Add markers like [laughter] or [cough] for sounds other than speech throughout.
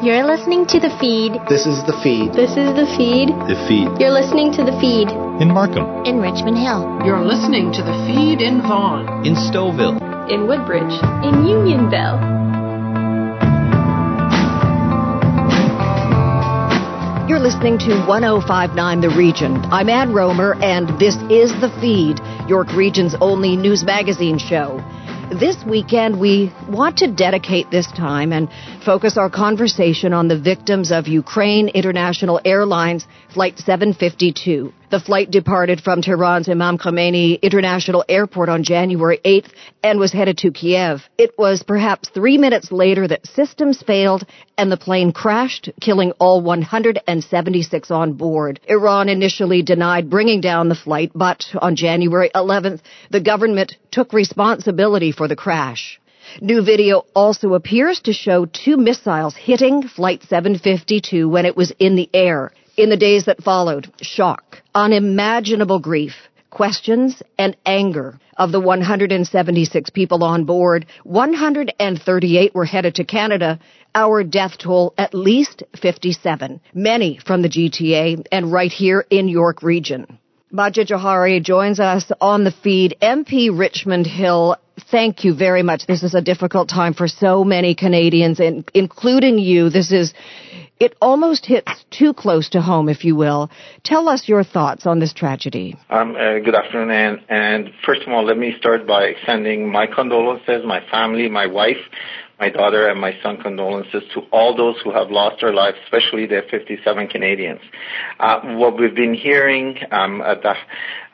You're listening to the feed. This is the feed. This is the feed. The feed. You're listening to the feed. In Markham. In Richmond Hill. You're listening to the feed in Vaughan. In Stouffville. In Woodbridge. In Unionville. You're listening to 1059 The Region. I'm Ann Romer, and this is The Feed, York Region's only news magazine show. This weekend, we want to dedicate this time and focus our conversation on the victims of Ukraine International Airlines Flight 752. The flight departed from Tehran's Imam Khomeini International Airport on January 8th and was headed to Kiev. It was perhaps three minutes later that systems failed and the plane crashed, killing all 176 on board. Iran initially denied bringing down the flight, but on January 11th, the government took responsibility for the crash. New video also appears to show two missiles hitting Flight 752 when it was in the air. In the days that followed, shock, unimaginable grief, questions, and anger of the 176 people on board. 138 were headed to Canada. Our death toll at least 57, many from the GTA and right here in York Region. Majid Jowhari joins us on the feed. MP Richmond Hill, thank you very much. This is a difficult time for so many Canadians, and including you. This is it almost hits too close to home, if you will. Tell us your thoughts on this tragedy. Um, uh, good afternoon, and, and first of all, let me start by extending my condolences, my family, my wife, my daughter, and my son condolences to all those who have lost their lives, especially the 57 Canadians. Uh, what we've been hearing um, the,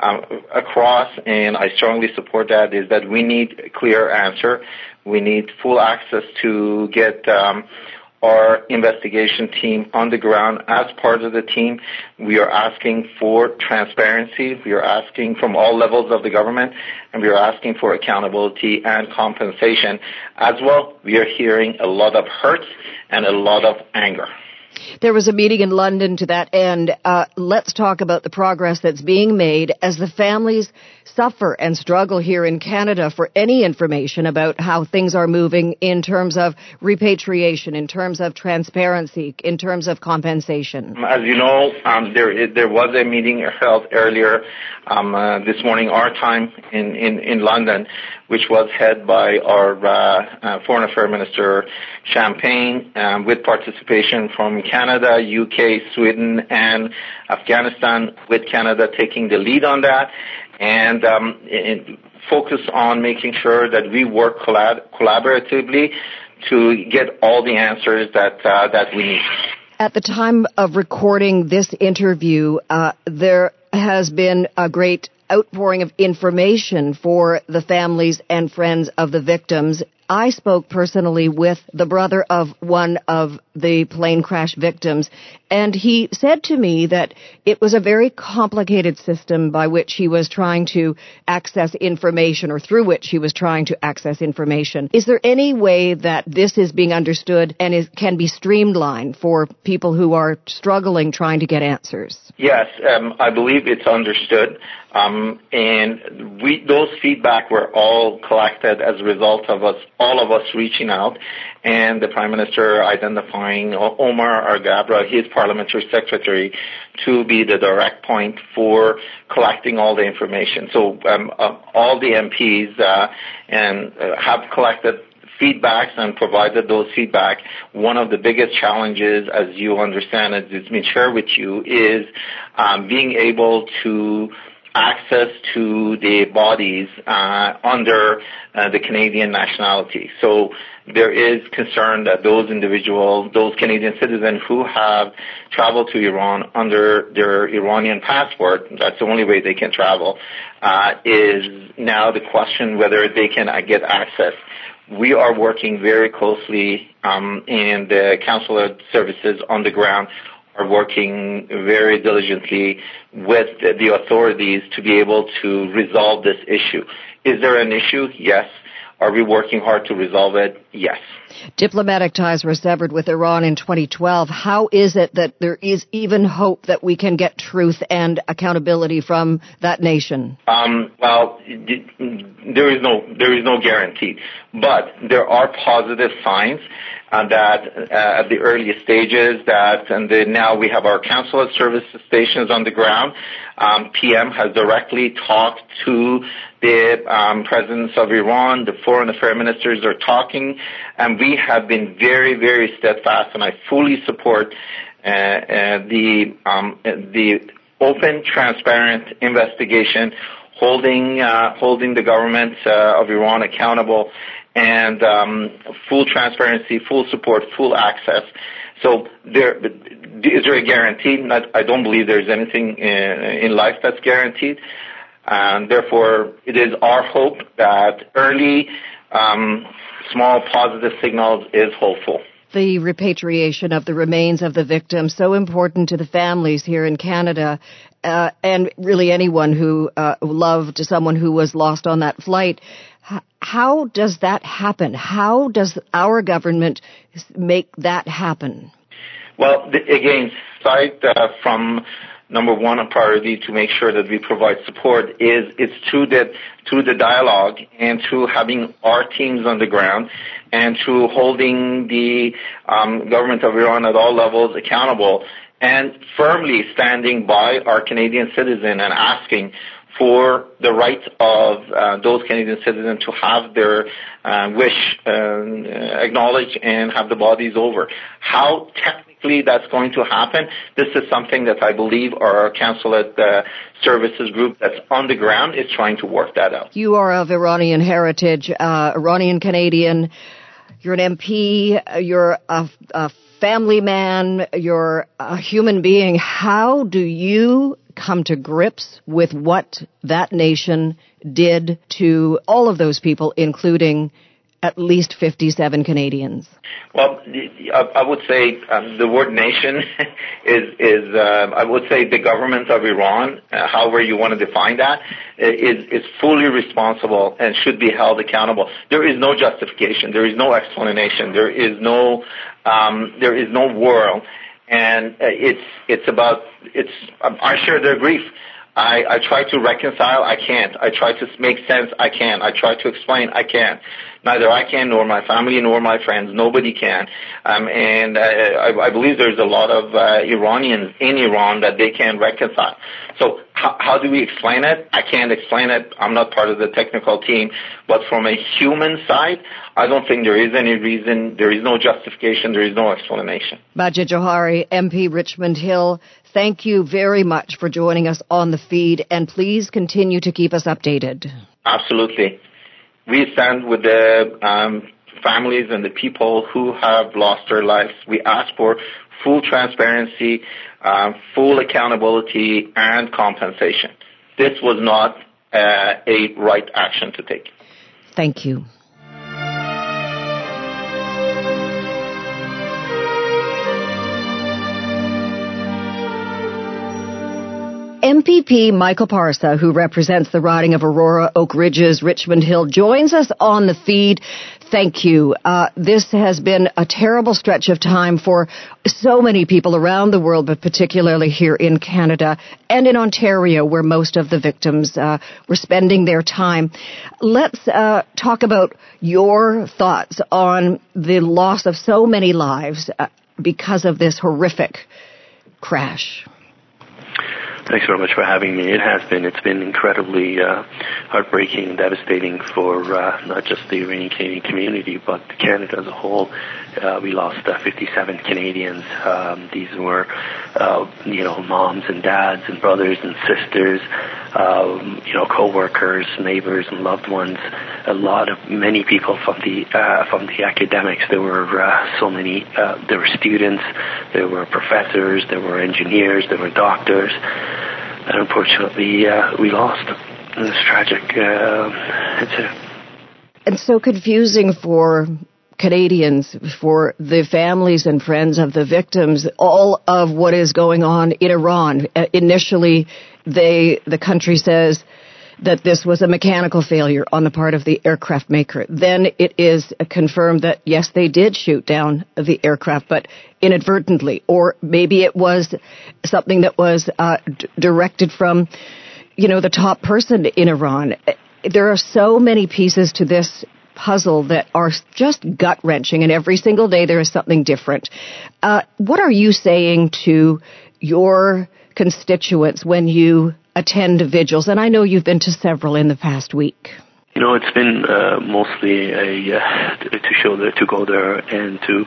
um, across, and I strongly support that, is that we need a clear answer. We need full access to get um, our investigation team on the ground as part of the team. We are asking for transparency. We are asking from all levels of the government, and we are asking for accountability and compensation. As well, we are hearing a lot of hurt and a lot of anger. There was a meeting in London to that end. Uh, let's talk about the progress that's being made as the families suffer and struggle here in Canada for any information about how things are moving in terms of repatriation, in terms of transparency, in terms of compensation. As you know, um, there there was a meeting held earlier um, uh, this morning, our time in, in, in London, which was head by our uh, uh, Foreign Affairs Minister Champagne, um, with participation from Canada, UK, Sweden, and Afghanistan, with Canada taking the lead on that, and um, focus on making sure that we work collab- collaboratively to get all the answers that uh, that we need. At the time of recording this interview, uh, there has been a great outpouring of information for the families and friends of the victims. I spoke personally with the brother of one of the plane crash victims, and he said to me that it was a very complicated system by which he was trying to access information or through which he was trying to access information. Is there any way that this is being understood and is, can be streamlined for people who are struggling trying to get answers? Yes, um, I believe it's understood. Um, and we, those feedback were all collected as a result of us, all of us reaching out and the Prime Minister identifying Omar Alghabra, his parliamentary secretary, to be the direct point for collecting all the information. So um, uh, all the MPs uh, and uh, have collected feedbacks and provided those feedback. One of the biggest challenges, as you understand, as it's been shared with you, is um, being able to access to the bodies uh, under uh, the Canadian nationality. So there is concern that those individuals, those Canadian citizens who have traveled to Iran under their Iranian passport, that's the only way they can travel, uh, is now the question whether they can get access. We are working very closely um, in the consular services on the ground are working very diligently with the authorities to be able to resolve this issue. Is there an issue? Yes. Are we working hard to resolve it? Yes. Diplomatic ties were severed with Iran in 2012. How is it that there is even hope that we can get truth and accountability from that nation? Um, well, there is no there is no guarantee, but there are positive signs that uh, at the earliest stages that and the, now we have our consulate service stations on the ground. Um, PM has directly talked to the um, presidents of Iran. The foreign affairs ministers are talking, and we have been very, very steadfast. And I fully support uh, uh, the um, the open, transparent investigation, holding uh, holding the government uh, of Iran accountable and um, full transparency, full support, full access. So there is there a guarantee? Not, I don't believe there's anything in, in life that's guaranteed, and therefore it is our hope that early um, small positive signals is hopeful the repatriation of the remains of the victims so important to the families here in Canada uh, and really anyone who uh, loved someone who was lost on that flight how does that happen? How does our government make that happen? Well, again, aside uh, from number one, a priority to make sure that we provide support is it's through the through the dialogue and through having our teams on the ground and through holding the um, government of Iran at all levels accountable and firmly standing by our Canadian citizen and asking for the right of uh, those Canadian citizens to have their uh, wish um, acknowledged and have the bodies over. How technically that's going to happen, this is something that I believe our consulate uh, services group that's on the ground is trying to work that out. You are of Iranian heritage, uh, Iranian Canadian. You're an MP. You're a, a family man. You're a human being. How do you come to grips with what that nation did to all of those people, including at least 57 Canadians? Well, I would say um, the word nation [laughs] is, is uh, I would say the government of Iran, uh, however you want to define that, is, is fully responsible and should be held accountable. There is no justification. There is no explanation. There is no, um, there is no world and uh, it's it's about it's I share their grief. I, I try to reconcile, I can't. I try to make sense, I can't. I try to explain, I can't. Neither I can, nor my family, nor my friends. Nobody can. Um, and uh, I, I believe there's a lot of uh, Iranians in Iran that they can't reconcile. So how, how do we explain it? I can't explain it. I'm not part of the technical team. But from a human side, I don't think there is any reason, there is no justification, there is no explanation. Majid Jowhari, MP Richmond Hill, thank you very much for joining us on the feed, and please continue to keep us updated. Absolutely. We stand with the um, families and the people who have lost their lives. We ask for full transparency, uh, full accountability, and compensation. This was not uh, a right action to take. Thank you. MPP Michael Parsa, who represents the riding of Aurora, Oak Ridges, Richmond Hill, joins us on the feed. Thank you. Uh, this has been a terrible stretch of time for so many people around the world, but particularly here in Canada and in Ontario, where most of the victims uh, were spending their time. Let's uh, talk about your thoughts on the loss of so many lives uh, because of this horrific crash. Thanks very much for having me. It has been. It's been incredibly uh, heartbreaking and devastating for uh, not just the Iranian Canadian community, but Canada as a whole. Uh, we lost uh, 57 Canadians. Um, these were, uh, you know, moms and dads and brothers and sisters, um, you know, co-workers, neighbors and loved ones. A lot of many people from the uh, from the academics. There were uh, so many. Uh, there were students. There were professors. There were engineers. There were doctors. And unfortunately, uh, we lost. It's tragic. Uh, it's a and so confusing for Canadians, for the families and friends of the victims, all of what is going on in Iran. Uh, initially, they, the country says that this was a mechanical failure on the part of the aircraft maker. Then it is confirmed that yes, they did shoot down the aircraft, but inadvertently, or maybe it was something that was uh, d- directed from, you know, the top person in Iran. There are so many pieces to this puzzle that are just gut wrenching, and every single day there is something different. Uh, what are you saying to your constituents when you attend vigils? And I know you've been to several in the past week. You know, it's been uh, mostly a uh, to show there, to go there and to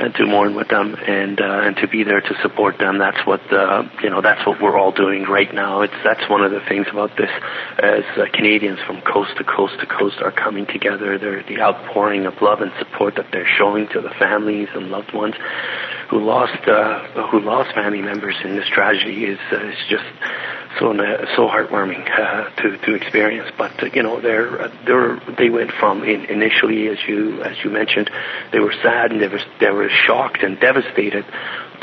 and to mourn with them and uh, and to be there to support them. That's what uh, you know. That's what we're all doing right now. It's that's one of the things about this, as uh, Canadians from coast to coast to coast are coming together. They're the outpouring of love and support that they're showing to the families and loved ones who lost uh, who lost family members in this tragedy is uh, is just so so heartwarming uh, to to experience. But uh, you know, they're uh, they're they went from in, initially, as you as you mentioned, they were sad and they were they were shocked and devastated,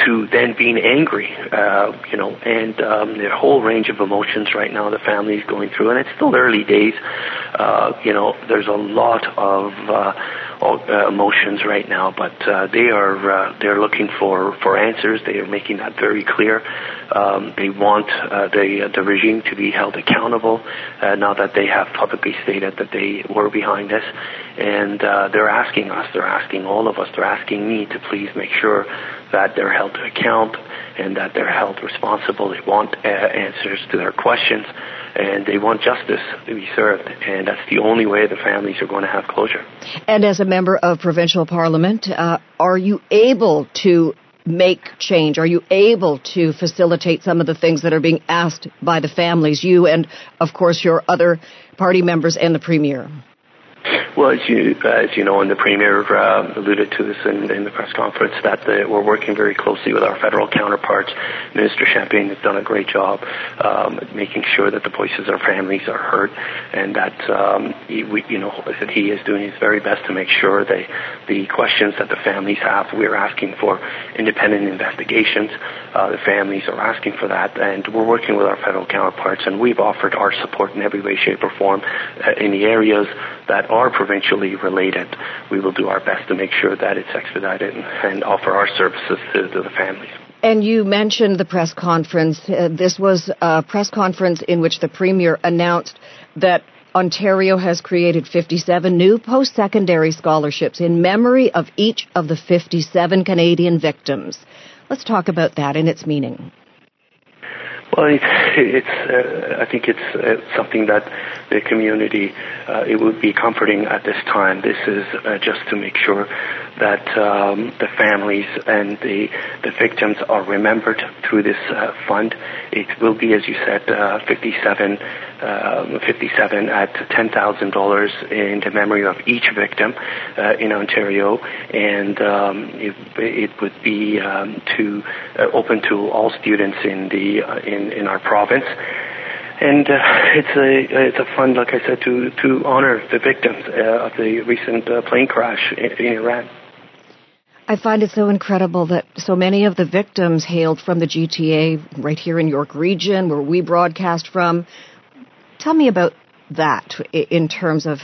to then being angry. Uh, you know, and um, their whole range of emotions right now. The family is going through, and it's still early days. Uh, you know, there's a lot of uh, uh, emotions right now, but uh, they are uh, they're looking for for answers. They are making that very clear. Um, they want uh, the uh, the regime to be held accountable uh, now that they have publicly stated that they were behind this, and uh, they're asking us, they're asking all of us, they're asking me to please make sure that they're held to account and that they're held responsible. They want answers to their questions and they want justice to be served. And that's the only way the families are going to have closure. And as a member of provincial parliament, uh, are you able to make change? Are you able to facilitate some of the things that are being asked by the families, you and, of course, your other party members and the premier? Well, as you as you know, and the premier uh, alluded to this in, in the press conference, that the, we're working very closely with our federal counterparts. Minister Champagne has done a great job um, making sure that the voices of our families are heard, and that um, he, we, you know that he is doing his very best to make sure that the questions that the families have, we're asking for independent investigations. Uh, the families are asking for that, and we're working with our federal counterparts, and we've offered our support in every way, shape, or form uh, in the areas that are provincially related, we will do our best to make sure that it's expedited and, and offer our services to, to, the families. And you mentioned the press conference. Uh, this was a press conference in which the Premier announced that Ontario has created 57 new post secondary scholarships in memory of each of the 57 Canadian victims. Let's talk about that and its meaning. Well, it, it's. Uh, I think it's uh, something that the community. Uh, it would be comforting at this time. This is uh, just to make sure that um, the families and the the victims are remembered through this uh, fund. It will be, as you said, uh, 57, uh, 57 at $10,000 in the memory of each victim uh, in Ontario, and um, it, it, would be um, to uh, open to all students in the uh, in in our province and uh, it's a it's a fund, like I said, to to honor the victims uh, of the recent uh, plane crash in, in Iran. I find it so incredible that so many of the victims hailed from the GTA right here in York Region, where we broadcast from. Tell me about that in terms of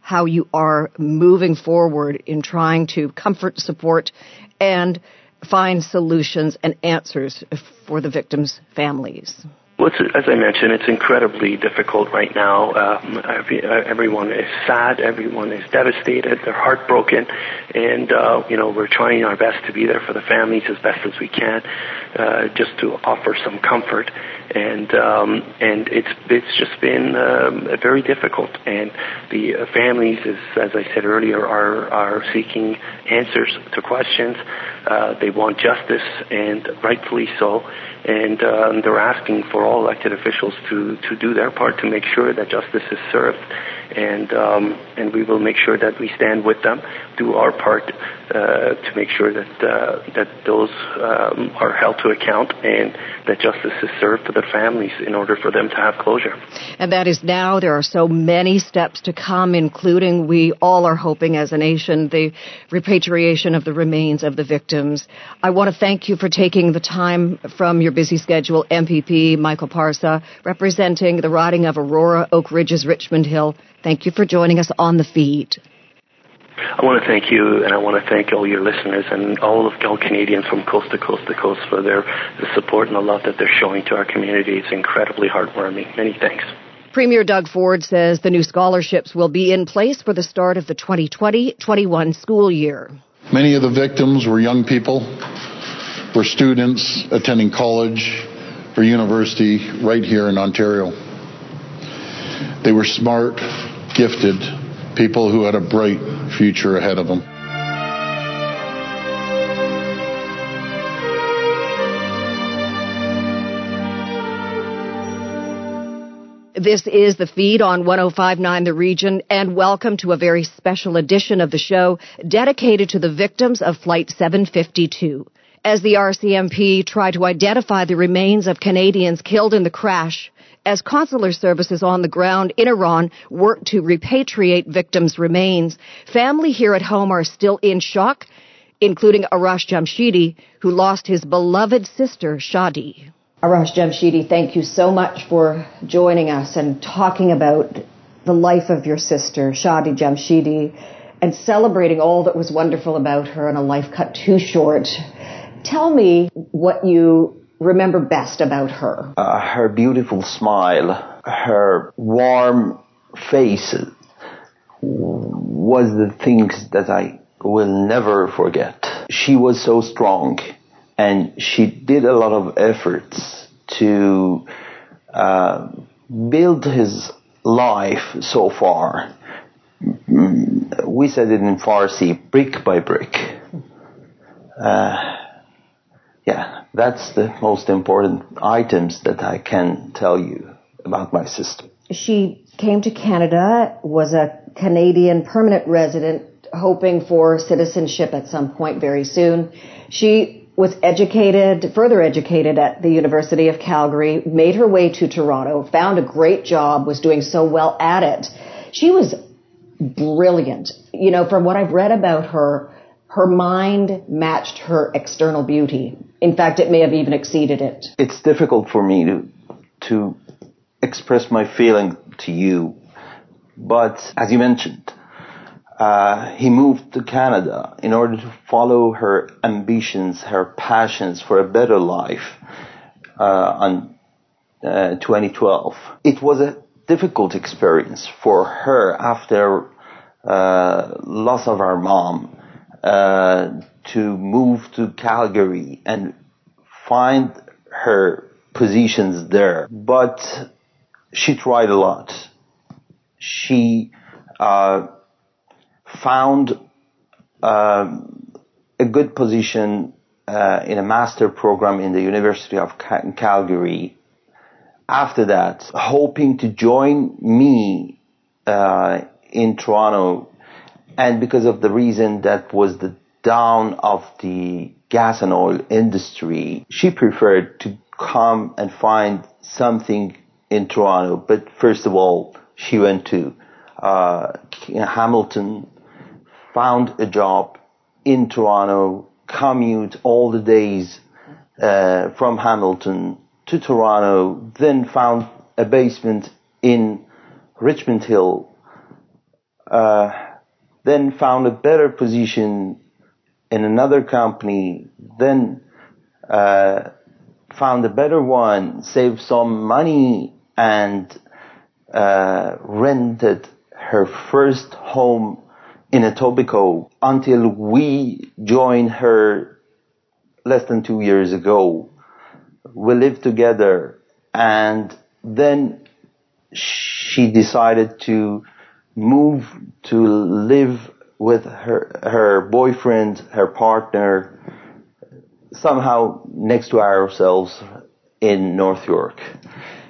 how you are moving forward in trying to comfort, support, and find solutions and answers for the victims' families. Well, as I mentioned, it's incredibly difficult right now. Um, every, uh, everyone is sad. Everyone is devastated. They're heartbroken, and uh, you know we're trying our best to be there for the families as best as we can, uh, just to offer some comfort. And um, and it's it's just been um, very difficult. And the uh, families, is, as I said earlier, are are seeking answers to questions. Uh, they want justice, and rightfully so and um, they're asking for all elected officials to, to do their part to make sure that justice is served. And um, and we will make sure that we stand with them, do our part uh, to make sure that uh, that those um, are held to account and that justice is served to the families in order for them to have closure. And that is now. There are so many steps to come, including we all are hoping as a nation the repatriation of the remains of the victims. I want to thank you for taking the time from your busy schedule, MPP Michael Parsa, representing the riding of Aurora, Oak Ridges, Richmond Hill. Thank you for joining us on the feed. I want to thank you, and I want to thank all your listeners and all of all Canadians from coast to coast to coast for their the support and the love that they're showing to our community. It's incredibly heartwarming. Many thanks. Premier Doug Ford says the new scholarships will be in place for the start of the 2020-21 school year. Many of the victims were young people, were students attending college or university right here in Ontario. They were smart, gifted, people who had a bright future ahead of them. This is the feed on 1059 The Region, and welcome to a very special edition of the show dedicated to the victims of Flight 752. As the RCMP try to identify the remains of Canadians killed in the crash, as consular services on the ground in Iran work to repatriate victims' remains, family here at home are still in shock, including Arash Jamshidi, who lost his beloved sister, Shadi. Arash Jamshidi, thank you so much for joining us and talking about the life of your sister, Shadi Jamshidi, and celebrating all that was wonderful about her and a life cut too short. Tell me what you remember best about her. Uh, her beautiful smile, her warm face was the things that I will never forget. She was so strong and she did a lot of efforts to uh, build his life so far. We said it in Farsi, brick by brick. Uh, yeah, that's the most important items that I can tell you about my sister. She came to Canada, was a Canadian permanent resident, hoping for citizenship at some point very soon. She was educated, further educated at the University of Calgary, made her way to Toronto, found a great job, was doing so well at it. She was brilliant. You know, from what I've read about her, her mind matched her external beauty. In fact, it may have even exceeded it. It's difficult for me to, to express my feeling to you, but as you mentioned, uh, he moved to Canada in order to follow her ambitions, her passions for a better life uh, on uh, 2012. It was a difficult experience for her after uh, loss of our mom to move to Calgary and find her positions there. But she tried a lot. She uh, found um, a good position uh, in a master program in the University of Cal- Calgary. After that, hoping to join me uh, in Toronto, and because of the reason that was the down of the gas and oil industry, she preferred to come and find something in Toronto. But first of all, she went to uh, Hamilton found a job in Toronto, commute all the days uh, from Hamilton to Toronto, then found a basement in Richmond Hill, uh, then found a better position in another company, then uh, found a better one, saved some money, and uh, rented her first home in Etobicoke until we joined her less than two years ago. We lived together and then she decided to move to live with her, her boyfriend, her partner, somehow next to ourselves in North York.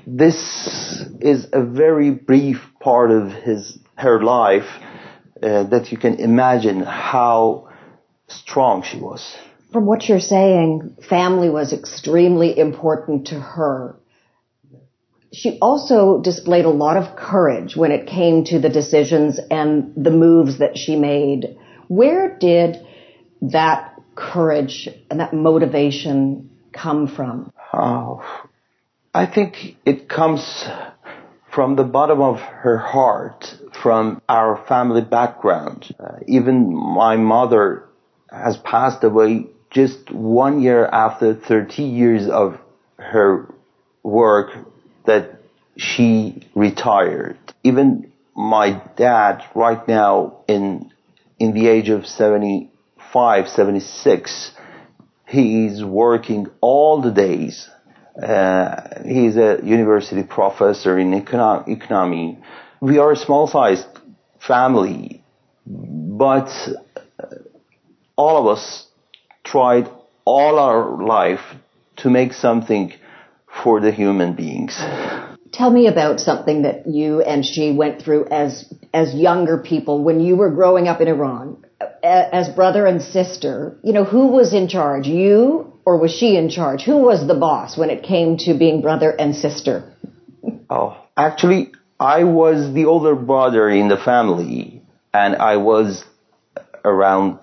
This is a very brief part of his her life uh, that you can imagine how strong she was. From what you're saying, family was extremely important to her. She also displayed a lot of courage when it came to the decisions and the moves that she made. Where did that courage and that motivation come from? Oh, I think it comes from the bottom of her heart, from our family background. Uh, even my mother has passed away just one year after 30 years of her work that she retired. Even my dad right now in, in the age of 75, 76, he's working all the days. Uh, he's a university professor in econo- economy. We are a small sized family, but all of us tried all our life to make something for the human beings. Tell me about something that you and she went through as as younger people when you were growing up in Iran as brother and sister. You know, who was in charge? You or was she in charge? Who was the boss when it came to being brother and sister? [laughs] Oh, actually I was the older brother in the family and I was around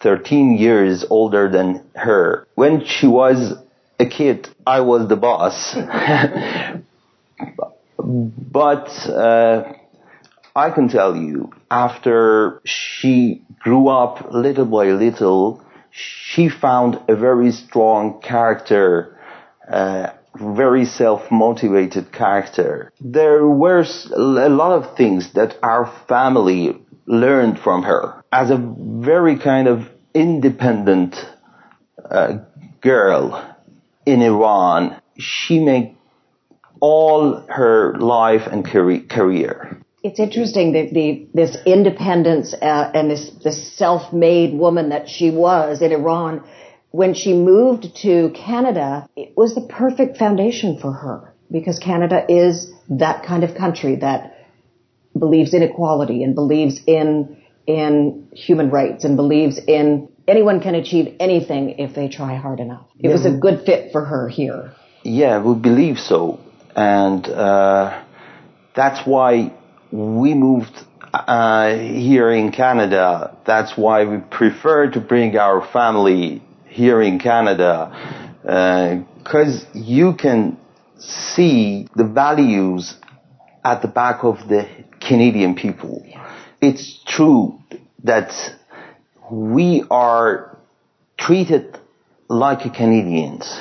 13 years older than her. When she was a kid, I was the boss. [laughs] but uh, I can tell you, after she grew up little by little, she found a very strong character, uh, very self-motivated character. There were a lot of things that our family learned from her as a very kind of independent uh, girl in Iran. She made all her life and career. It's interesting that the this independence uh, and this this self-made woman that she was in Iran, when she moved to Canada, it was the perfect foundation for her because Canada is that kind of country that believes in equality and believes in in human rights and believes in anyone can achieve anything if they try hard enough. It yeah. was a good fit for her here. Yeah, we believe so, and uh, that's why we moved uh, here in Canada. That's why we prefer to bring our family here in Canada, because uh, you can see the values at the back of the Canadian people. It's true that we are treated like Canadians.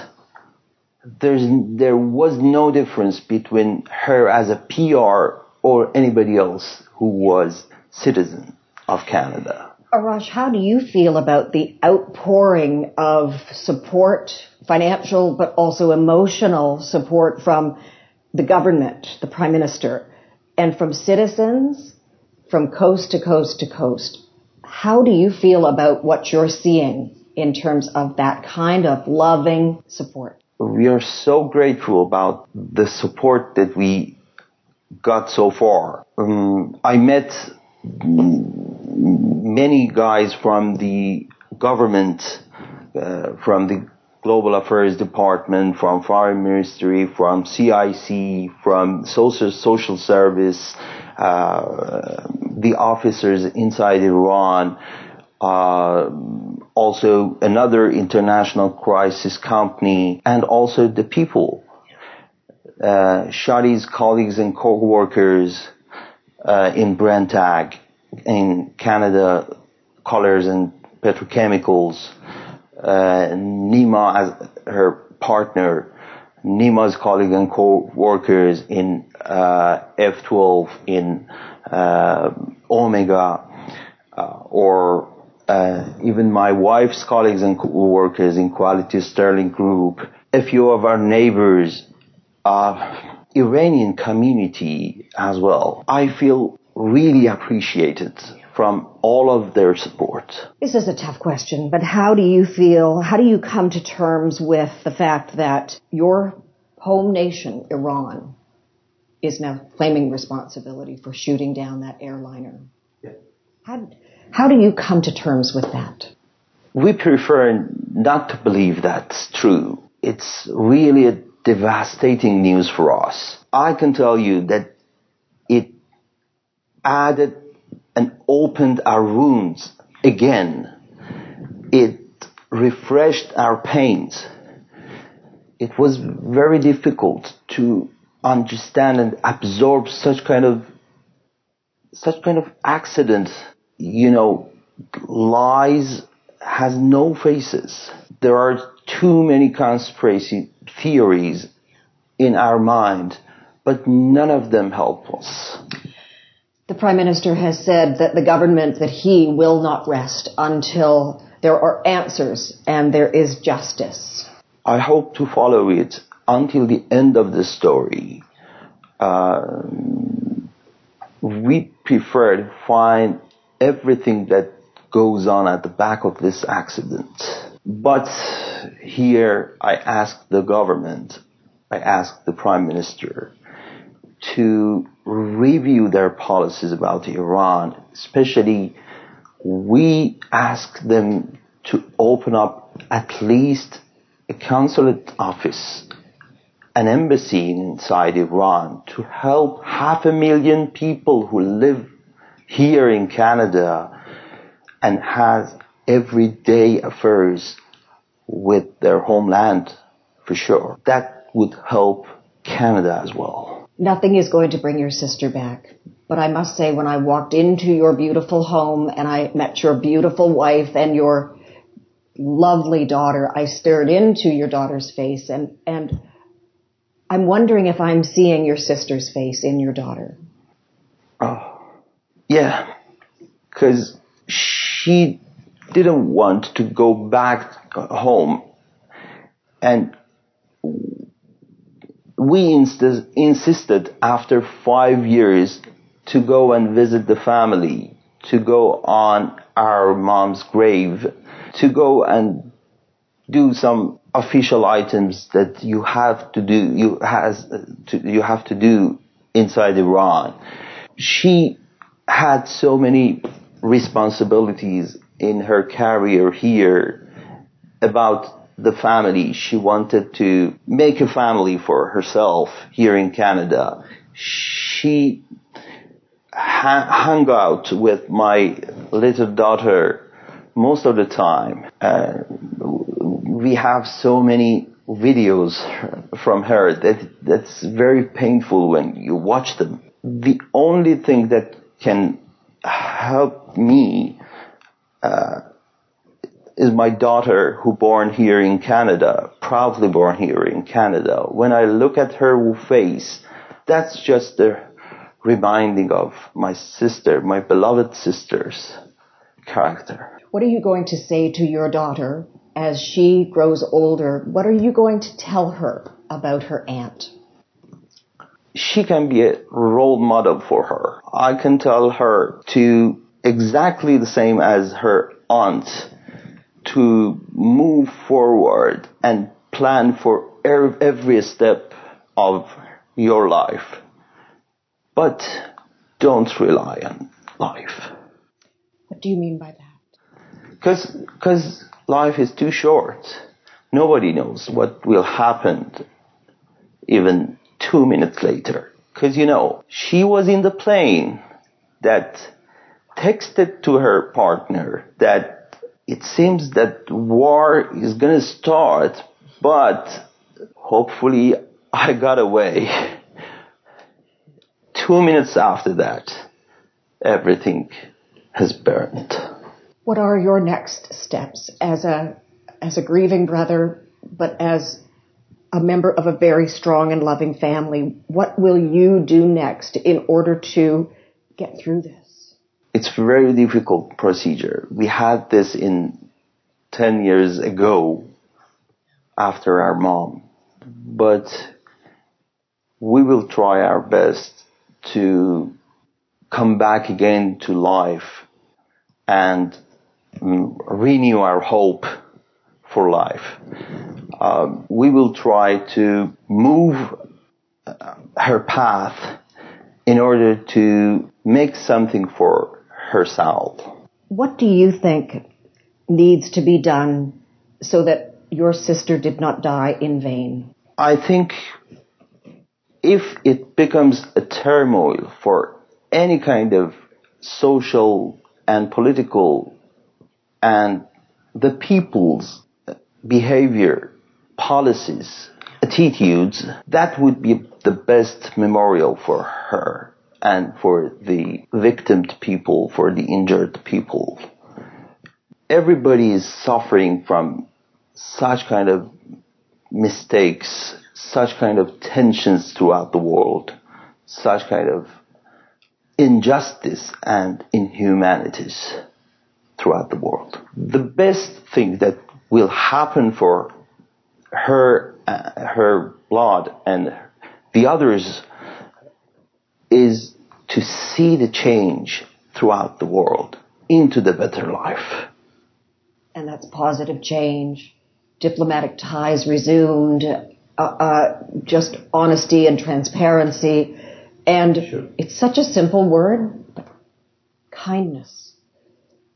There's, there was no difference between her as a PR or anybody else who was citizen of Canada. Arash, how do you feel about the outpouring of support, financial but also emotional support from the government, the Prime Minister, and from citizens from coast to coast to coast? How do you feel about what you're seeing in terms of that kind of loving support? We are so grateful about the support that we got so far. Um, I met many guys from the government, uh, from the Global Affairs Department, from Foreign Ministry, from CIC, from Social Social Service, the officers inside Iran, uh, also another international crisis company, and also the people. Uh, Shadi's colleagues and co-workers uh, in Brenntag in Canada, Colors and Petrochemicals, uh, Nima as her partner, Nima's colleagues and co-workers in uh, F12 in uh, Omega, uh, or uh, even my wife's colleagues and co-workers in Quality Sterling Group, a few of our neighbors uh, Iranian community as well. I feel really appreciated from all of their support. This is a tough question, but how do you feel, how do you come to terms with the fact that your home nation, Iran, is now claiming responsibility for shooting down that airliner. Yeah. How, how do you come to terms with that? We prefer not to believe that's true. It's really a devastating news for us. I can tell you that it added opened our wounds again. It refreshed our pains. It was very difficult to understand and absorb such kind of such kind of accident. You know, lies has no faces. There are too many conspiracy theories in our mind, but none of them help us. The Prime Minister has said that the government, that he will not rest until there are answers and there is justice. I hope to follow it until the end of the story. Uh, we prefer to find everything that goes on at the back of this accident. But here I ask the government, I ask the Prime Minister to review their policies about Iran, especially we ask them to open up at least a consulate office, an embassy inside Iran to help half a million people who live here in Canada and has everyday affairs with their homeland for sure. That would help Canada as well. Nothing is going to bring your sister back. But I must say, when I walked into your beautiful home and I met your beautiful wife and your lovely daughter, I stared into your daughter's face and, and I'm wondering if I'm seeing your sister's face in your daughter. Oh, yeah. Cause she didn't want to go back home and we insist, insisted after five years to go and visit the family, to go on our mom's grave, to go and do some official items that you have to do, you has to, you have to do inside Iran. She had so many responsibilities in her career here about the family. She wanted to make a family for herself here in Canada. She ha- hung out with my little daughter most of the time. Uh, we have so many videos from her that that's very painful when you watch them. The only thing that can help me uh, is my daughter who born here in Canada, proudly born here in Canada. When I look at her face, that's just the reminding of my sister, my beloved sister's character. What are you going to say to your daughter as she grows older? What are you going to tell her about her aunt? She can be a role model for her. I can tell her to exactly the same as her aunt to move forward and plan for every step of your life. But don't rely on life. What do you mean by that? Because cause life is too short. Nobody knows what will happen even two minutes later. Because, you know, she was in the plane that texted to her partner that it seems that war is going to start, but hopefully [laughs] I got away. [laughs] Two minutes after that, everything has burned. What are your next steps as a as a grieving brother, but as a member of a very strong and loving family? What will you do next in order to get through this? It's a very difficult procedure. We had this in 10 years ago after our mom, but we will try our best to come back again to life and renew our hope for life. Um, we will try to move uh, her path in order to make something for herself. What do you think needs to be done so that your sister did not die in vain? I think if it becomes a turmoil for any kind of social and political and the people's behavior, policies, attitudes, that would be the best memorial for her and for the victimed people, for the injured people. Everybody is suffering from such kind of mistakes, such kind of tensions throughout the world, such kind of injustice and inhumanities throughout the world. The best thing that will happen for her, uh, her blood and the others to see the change throughout the world into the better life. And that's positive change, diplomatic ties resumed, uh, uh, just honesty and transparency. And sure. it's such a simple word, but kindness.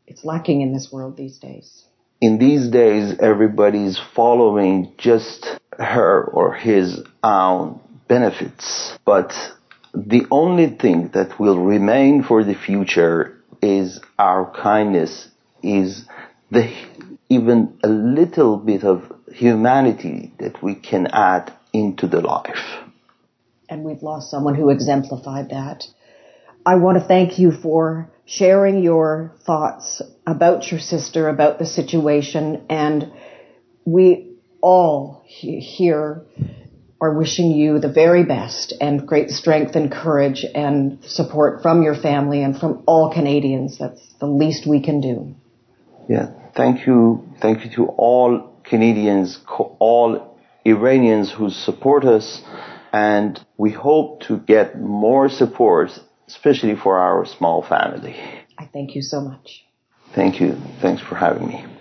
It's lacking in this world these days. In these days, everybody's following just her or his own benefits. But the only thing that will remain for the future is our kindness, is the even a little bit of humanity that we can add into the life. And we've lost someone who exemplified that. I want to thank you for sharing your thoughts about your sister, about the situation, and we all here are wishing you the very best and great strength and courage and support from your family and from all Canadians. That's the least we can do. Yeah. Thank you. Thank you to all Canadians, all Iranians who support us. And we hope to get more support, especially for our small family. I thank you so much. Thank you. Thanks for having me.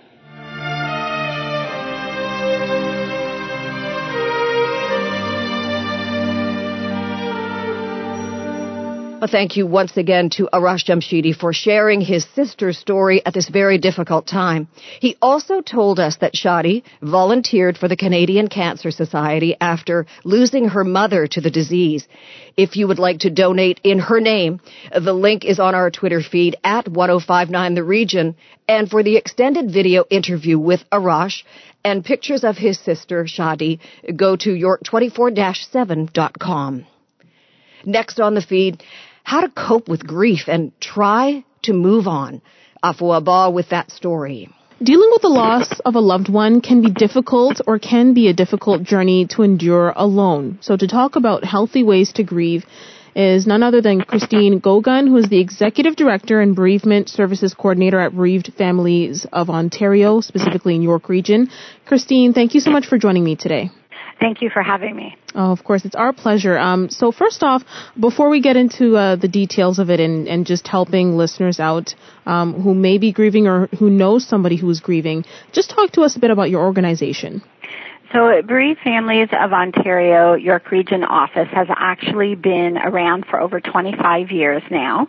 Thank you once again to Arash Jamshidi for sharing his sister's story at this very difficult time. He also told us that Shadi volunteered for the Canadian Cancer Society after losing her mother to the disease. If you would like to donate in her name, the link is on our Twitter feed at 1059 The Region. And for the extended video interview with Arash and pictures of his sister, Shadi, go to york24-7.com. Next on the feed, how to cope with grief and try to move on. Afua Abba with that story. Dealing with the loss of a loved one can be difficult or can be a difficult journey to endure alone. So to talk about healthy ways to grieve is none other than Christine Gogun, who is the Executive Director and Bereavement Services Coordinator at Bereaved Families of Ontario, specifically in York Region. Christine, thank you so much for joining me today. Thank you for having me. Oh, of course, it's our pleasure. Um, so first off, before we get into uh, the details of it and, and just helping listeners out um, who may be grieving or who knows somebody who is grieving, just talk to us a bit about your organization. So Bereaved Families of Ontario York Region office has actually been around for over 25 years now.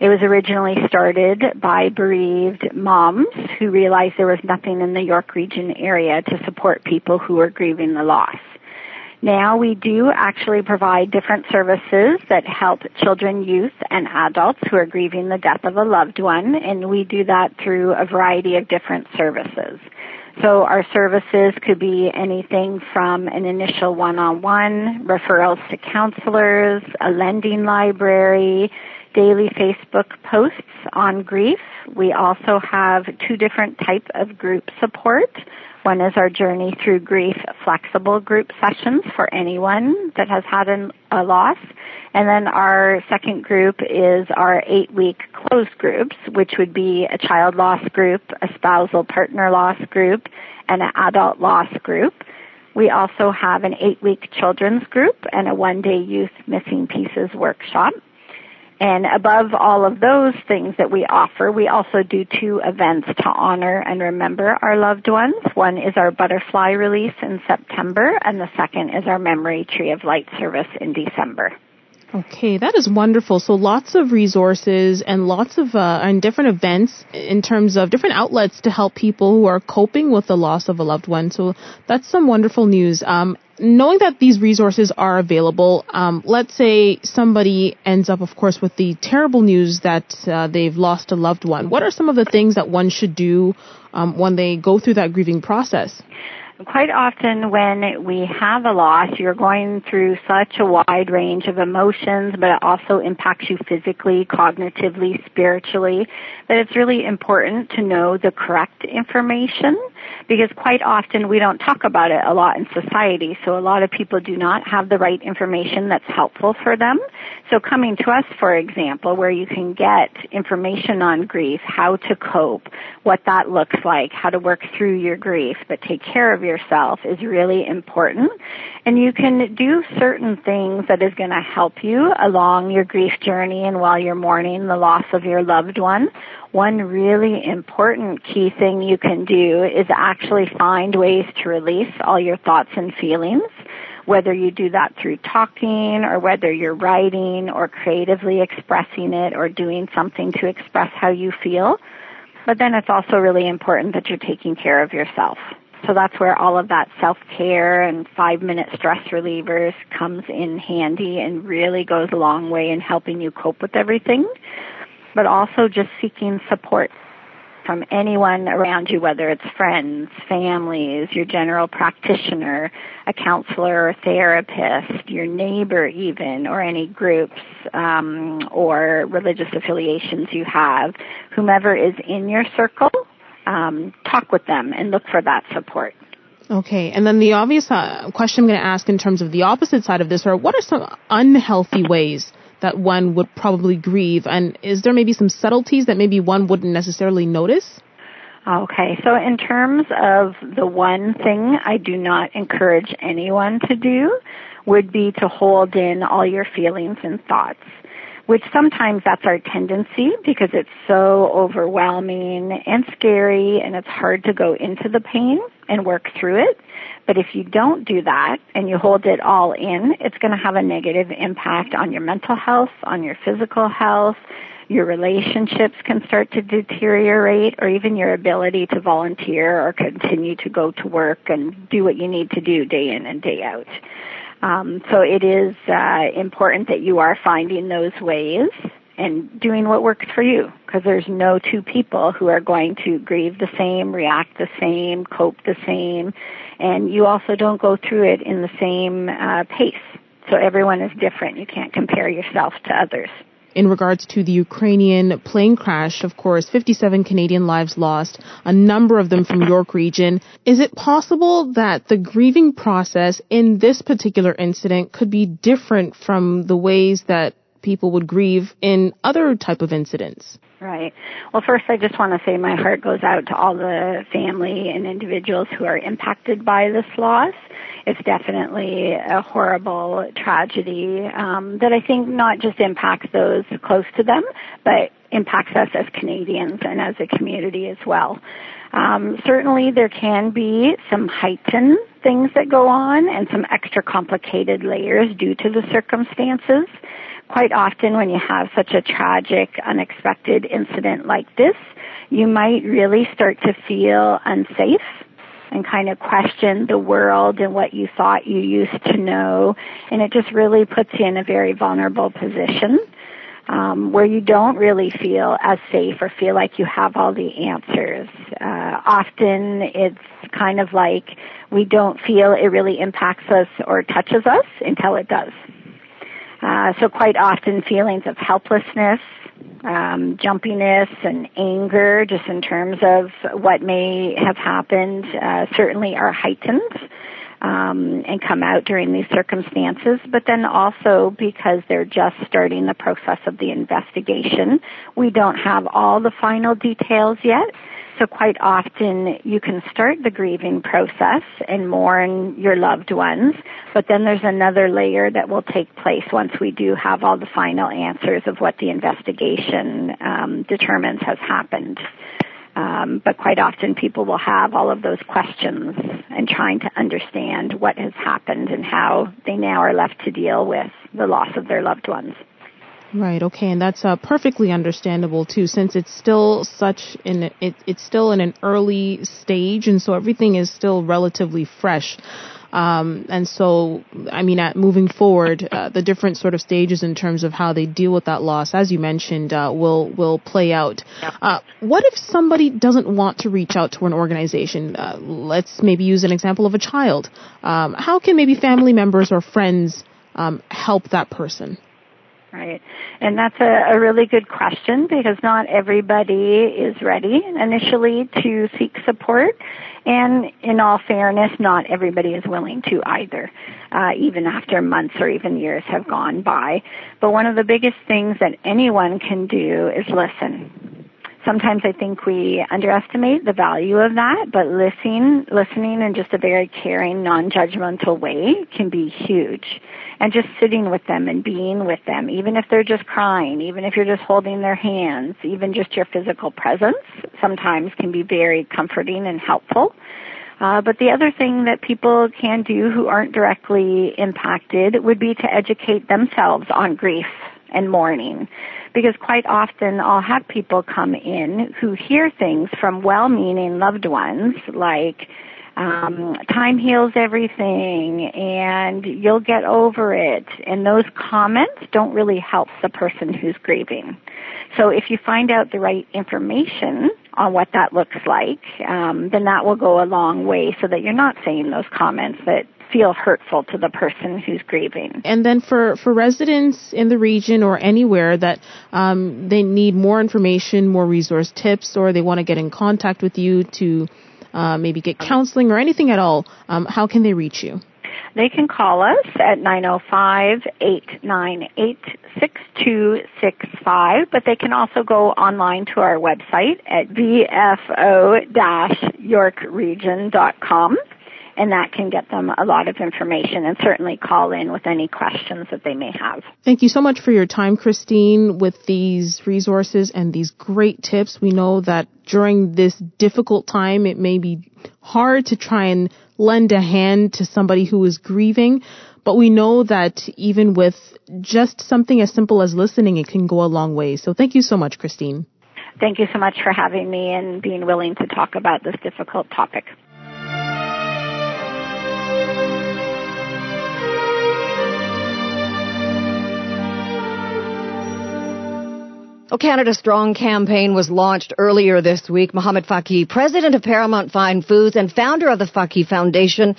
It was originally started by bereaved moms who realized there was nothing in the York region area to support people who were grieving the loss. Now we do actually provide different services that help children, youth, and adults who are grieving the death of a loved one, and we do that through a variety of different services. So our services could be anything from an initial one-on-one, referrals to counselors, a lending library, daily Facebook posts on grief. We also have two different types of group support. One is our Journey Through Grief flexible group sessions for anyone that has had an, a loss. And then our second group is our eight week closed groups, which would be a child loss group, a spousal partner loss group, and an adult loss group. We also have an eight week children's group and a one day youth missing pieces workshop. And above all of those things that we offer, we also do two events to honor and remember our loved ones. One is our butterfly release in September, and the second is our memory tree of light service in December. Okay, that is wonderful. So lots of resources and lots of uh, and different events in terms of different outlets to help people who are coping with the loss of a loved one. So that's some wonderful news. Um, knowing that these resources are available, um, let's say somebody ends up, of course, with the terrible news that uh, they've lost a loved one. What are some of the things that one should do um, when they go through that grieving process? Quite often when we have a loss, you're going through such a wide range of emotions, but it also impacts you physically, cognitively, spiritually, that it's really important to know the correct information because quite often we don't talk about it a lot in society. So a lot of people do not have the right information that's helpful for them. So coming to us, for example, where you can get information on grief, how to cope, what that looks like, how to work through your grief, but take care of yourself is really important. And you can do certain things that is going to help you along your grief journey and while you're mourning the loss of your loved one. One really important key thing you can do is actually find ways to release all your thoughts and feelings whether you do that through talking or whether you're writing or creatively expressing it or doing something to express how you feel. But then it's also really important that you're taking care of yourself. So that's where all of that self-care and five minute stress relievers comes in handy and really goes a long way in helping you cope with everything. But also just seeking support from anyone around you, whether it's friends, families, your general practitioner, a counselor or therapist, your neighbor even, or any groups um, or religious affiliations you have, whomever is in your circle, um, talk with them and look for that support. Okay, and then the obvious uh, question I'm going to ask in terms of the opposite side of this are what are some unhealthy ways that one would probably grieve? And is there maybe some subtleties that maybe one wouldn't necessarily notice? Okay, so in terms of the one thing I do not encourage anyone to do would be to hold in all your feelings and thoughts which sometimes that's our tendency because it's so overwhelming and scary and it's hard to go into the pain and work through it. But if you don't do that and you hold it all in, it's going to have a negative impact on your mental health, on your physical health, your relationships can start to deteriorate or even your ability to volunteer or continue to go to work and do what you need to do day in and day out. Um, so it is uh, important that you are finding those ways and doing what works for you because there's no two people who are going to grieve the same, react the same, cope the same, and you also don't go through it in the same uh, pace. So everyone is different. You can't compare yourself to others in regards to the Ukrainian plane crash, of course, 57 Canadian lives lost, a number of them from York region. Is it possible that the grieving process in this particular incident could be different from the ways that people would grieve in other type of incidents? Right. Well, first, I just want to say my heart goes out to all the family and individuals who are impacted by this loss. It's definitely a horrible tragedy um, that I think not just impacts those close to them, but impacts us as Canadians and as a community as well. Um, certainly, there can be some heightened things that go on and some extra complicated layers due to the circumstances quite often when you have such a tragic, unexpected incident like this, you might really start to feel unsafe and kind of question the world and what you thought you used to know. And it just really puts you in a very vulnerable position. Um, where you don't really feel as safe or feel like you have all the answers. Uh, often it's kind of like we don't feel it really impacts us or touches us until it does. Uh, so quite often feelings of helplessness, um, jumpiness, and anger, just in terms of what may have happened, uh, certainly are heightened. Um, and come out during these circumstances, but then also because they're just starting the process of the investigation, we don't have all the final details yet. So quite often you can start the grieving process and mourn your loved ones, But then there's another layer that will take place once we do have all the final answers of what the investigation um, determines has happened. Um, but quite often people will have all of those questions and trying to understand what has happened and how they now are left to deal with the loss of their loved ones. Right. Okay, and that's uh, perfectly understandable too, since it's still such in it, it's still in an early stage, and so everything is still relatively fresh. Um, and so, I mean, at moving forward, uh, the different sort of stages in terms of how they deal with that loss, as you mentioned, uh, will will play out. Uh, what if somebody doesn't want to reach out to an organization? Uh, let's maybe use an example of a child. Um, how can maybe family members or friends um, help that person? Right. And that's a, a really good question because not everybody is ready initially to seek support. And in all fairness, not everybody is willing to either, uh, even after months or even years have gone by. But one of the biggest things that anyone can do is listen sometimes I think we underestimate the value of that, but listening, listening in just a very caring, non-judgmental way can be huge. And just sitting with them and being with them, even if they're just crying, even if you're just holding their hands, even just your physical presence sometimes can be very comforting and helpful. Uh, but the other thing that people can do who aren't directly impacted would be to educate themselves on grief and mourning because quite often I'll have people come in who hear things from well-meaning loved ones like um, time heals everything and you'll get over it. And those comments don't really help the person who's grieving. So if you find out the right information on what that looks like, um, then that will go a long way so that you're not saying those comments that feel hurtful to the person who's grieving. And then for, for residents in the region or anywhere that um, they need more information, more resource tips, or they want to get in contact with you to uh, maybe get counseling or anything at all, um, how can they reach you? They can call us at 905-898-6265, but they can also go online to our website at bfo-yorkregion.com and that can get them a lot of information and certainly call in with any questions that they may have. Thank you so much for your time, Christine, with these resources and these great tips. We know that during this difficult time, it may be hard to try and lend a hand to somebody who is grieving, but we know that even with just something as simple as listening, it can go a long way. So thank you so much, Christine. Thank you so much for having me and being willing to talk about this difficult topic. A Canada Strong campaign was launched earlier this week. Mohamed Fakih, president of Paramount Fine Foods and founder of the Fakih Foundation,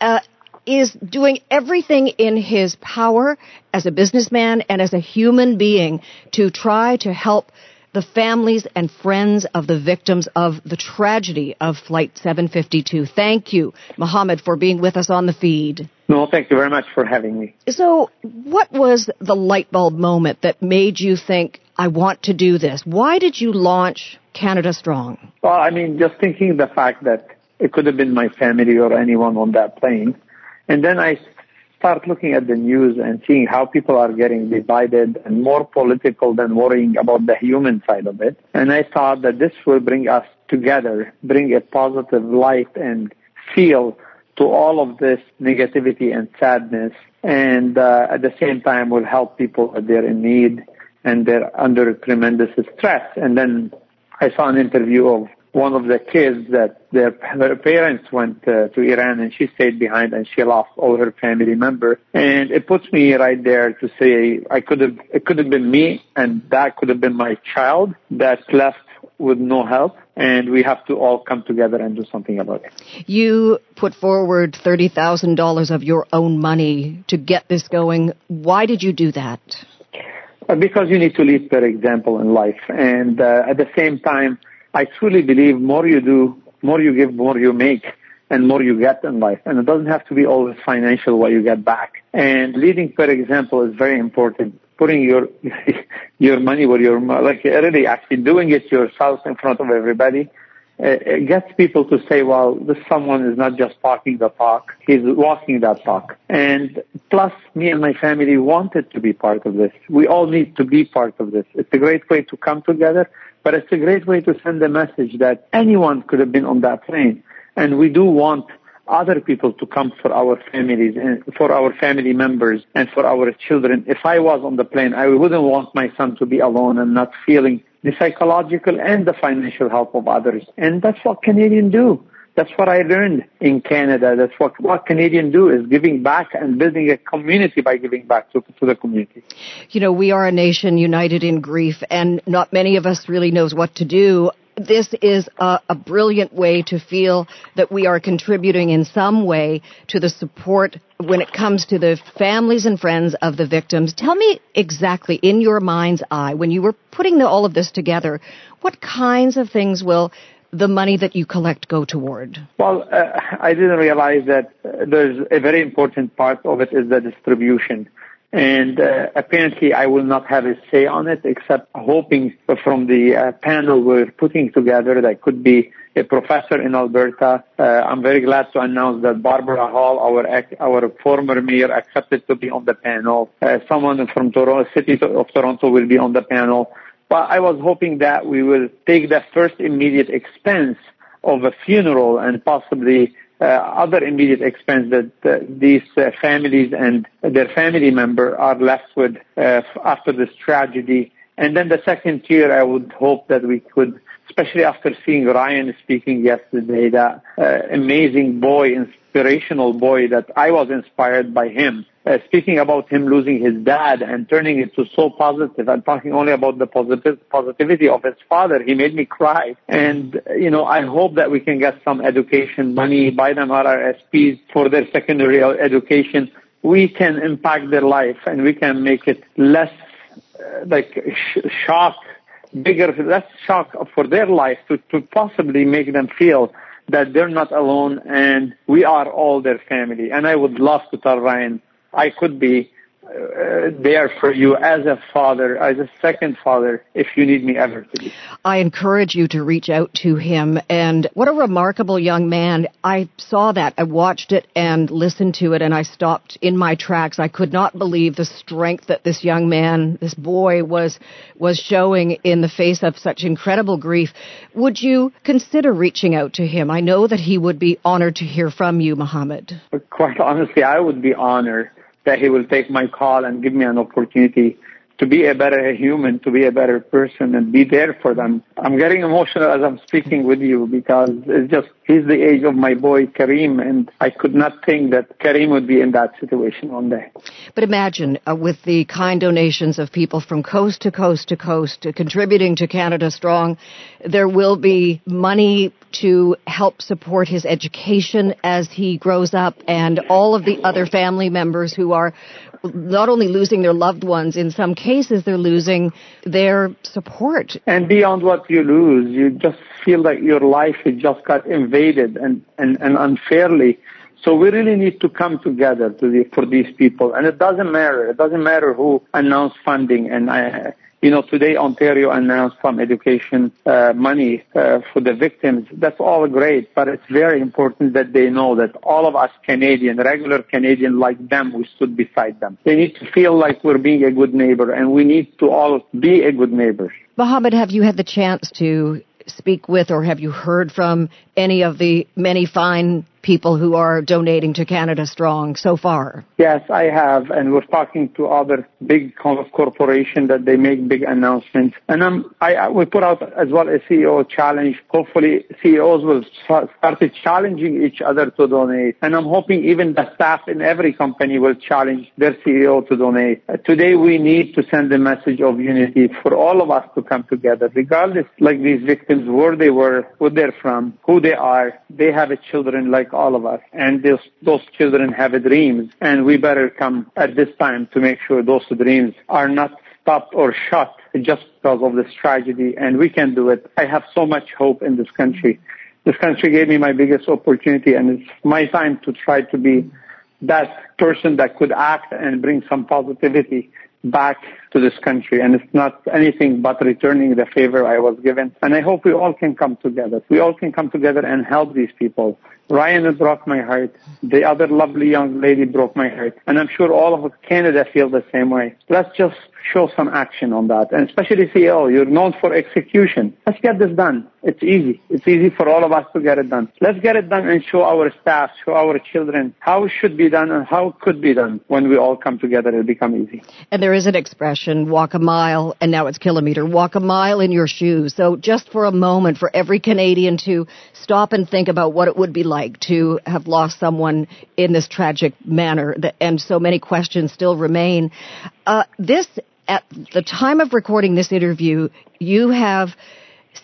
uh, is doing everything in his power as a businessman and as a human being to try to help the families and friends of the victims of the tragedy of Flight 752. Thank you, Mohamed, for being with us on the feed. No, thank you very much for having me. So, what was the light bulb moment that made you think, I want to do this? Why did you launch Canada Strong? Well, I mean, just thinking the fact that it could have been my family or anyone on that plane. And then I start looking at the news and seeing how people are getting divided and more political than worrying about the human side of it. And I thought that this will bring us together, bring a positive light and feel to all of this negativity and sadness, and uh, at the same time will help people that they're in need and they're under tremendous stress. And then I saw an interview of one of the kids that their parents went uh, to Iran and she stayed behind and she lost all her family members. And it puts me right there to say I could have, it could have been me and that could have been my child that's left with no help and we have to all come together and do something about it. You put forward $30,000 of your own money to get this going. Why did you do that? Because you need to lead by example in life. And uh, at the same time, I truly believe more you do, more you give, more you make, and more you get in life. And it doesn't have to be always financial what you get back. And leading by example is very important putting your [laughs] your money where your like really actually doing it yourself in front of everybody it gets people to say, well, this someone is not just parking the park, he's walking that park. And plus, me and my family wanted to be part of this. We all need to be part of this. It's a great way to come together, but it's a great way to send a message that anyone could have been on that plane. And we do want other people to come for our families and for our family members and for our children. If I was on the plane, I wouldn't want my son to be alone and not feeling the psychological and the financial help of others. And that's what Canadians do. That's what I learned in Canada. That's what, what Canadians do is giving back and building a community by giving back to, to the community. You know, we are a nation united in grief and not many of us really knows what to do this is a, a, brilliant way to feel that we are contributing in some way to the support when it comes to the families and friends of the victims. Tell me exactly, in your mind's eye, when you were putting the, all of this together, what kinds of things will the money that you collect go toward? Well, uh, I didn't realize that uh, there's a very important part of it is the distribution and uh, apparently I will not have a say on it except hoping from the uh, panel we're putting together that could be a professor in Alberta. Uh, I'm very glad to announce that Barbara Hall, our our former mayor, accepted to be on the panel. Uh, someone from Toronto, City of Toronto, will be on the panel. But I was hoping that we will take the first immediate expense of a funeral and possibly uh, other immediate expense that uh, these uh, families and their family member are left with uh, after this tragedy. And then the second tier, I would hope that we could, especially after seeing Ryan speaking yesterday, that uh, amazing boy, inspirational boy that I was inspired by him uh, speaking about him losing his dad and turning it to so positive and talking only about the positive positivity of his father. He made me cry. And, you know, I hope that we can get some education money, buy them RRSPs for their secondary education. We can impact their life and we can make it less uh, like sh- shock, bigger, less shock for their life to, to possibly make them feel that they're not alone and we are all their family. And I would love to tell Ryan I could be uh, there for you as a father, as a second father, if you need me ever to be. I encourage you to reach out to him. And what a remarkable young man. I saw that. I watched it and listened to it, and I stopped in my tracks. I could not believe the strength that this young man, this boy, was was showing in the face of such incredible grief. Would you consider reaching out to him? I know that he would be honored to hear from you, Mohammed. Quite honestly, I would be honored that he will take my call and give me an opportunity to be a better human, to be a better person and be there for them. I'm getting emotional as I'm speaking with you because it's just, he's the age of my boy Kareem and I could not think that Kareem would be in that situation one day. But imagine uh, with the kind donations of people from coast to coast to coast uh, contributing to Canada Strong, there will be money to help support his education as he grows up and all of the other family members who are not only losing their loved ones, in some cases they're losing their support. And beyond what you lose, you just feel like your life has just got invaded and, and, and unfairly. So we really need to come together to the, for these people. And it doesn't matter. It doesn't matter who announced funding. And I, you know, today Ontario announced some education uh, money uh, for the victims. That's all great, but it's very important that they know that all of us Canadian, regular Canadian like them, we stood beside them. They need to feel like we're being a good neighbor, and we need to all be a good neighbor. Mohammed, have you had the chance to speak with or have you heard from any of the many fine people who are donating to Canada Strong so far? Yes, I have, and we're talking to other big corporations that they make big announcements. And I, I, we put out as well a CEO challenge. Hopefully, CEOs will start challenging each other to donate. And I'm hoping even the staff in every company will challenge their CEO to donate. Uh, today, we need to send a message of unity for all of us to come together, regardless, like these victims, where they were, where they're from, who they are. They have a children like all of us. And those, those children have dreams. And we better come at this time to make sure those dreams are not stopped or shut just because of this tragedy. And we can do it. I have so much hope in this country. This country gave me my biggest opportunity and it's my time to try to be that person that could act and bring some positivity back to this country. And it's not anything but returning the favor I was given. And I hope we all can come together. We all can come together and help these people. Ryan broke my heart. The other lovely young lady broke my heart. And I'm sure all of Canada feel the same way. Let's just show some action on that. And especially CEO, you're known for execution. Let's get this done. It's easy. It's easy for all of us to get it done. Let's get it done and show our staff, show our children how it should be done and how it could be done. When we all come together, it'll become easy. And there is an expression, walk a mile, and now it's kilometer. Walk a mile in your shoes. So just for a moment, for every Canadian to stop and think about what it would be like to have lost someone in this tragic manner, and so many questions still remain. Uh, this, at the time of recording this interview, you have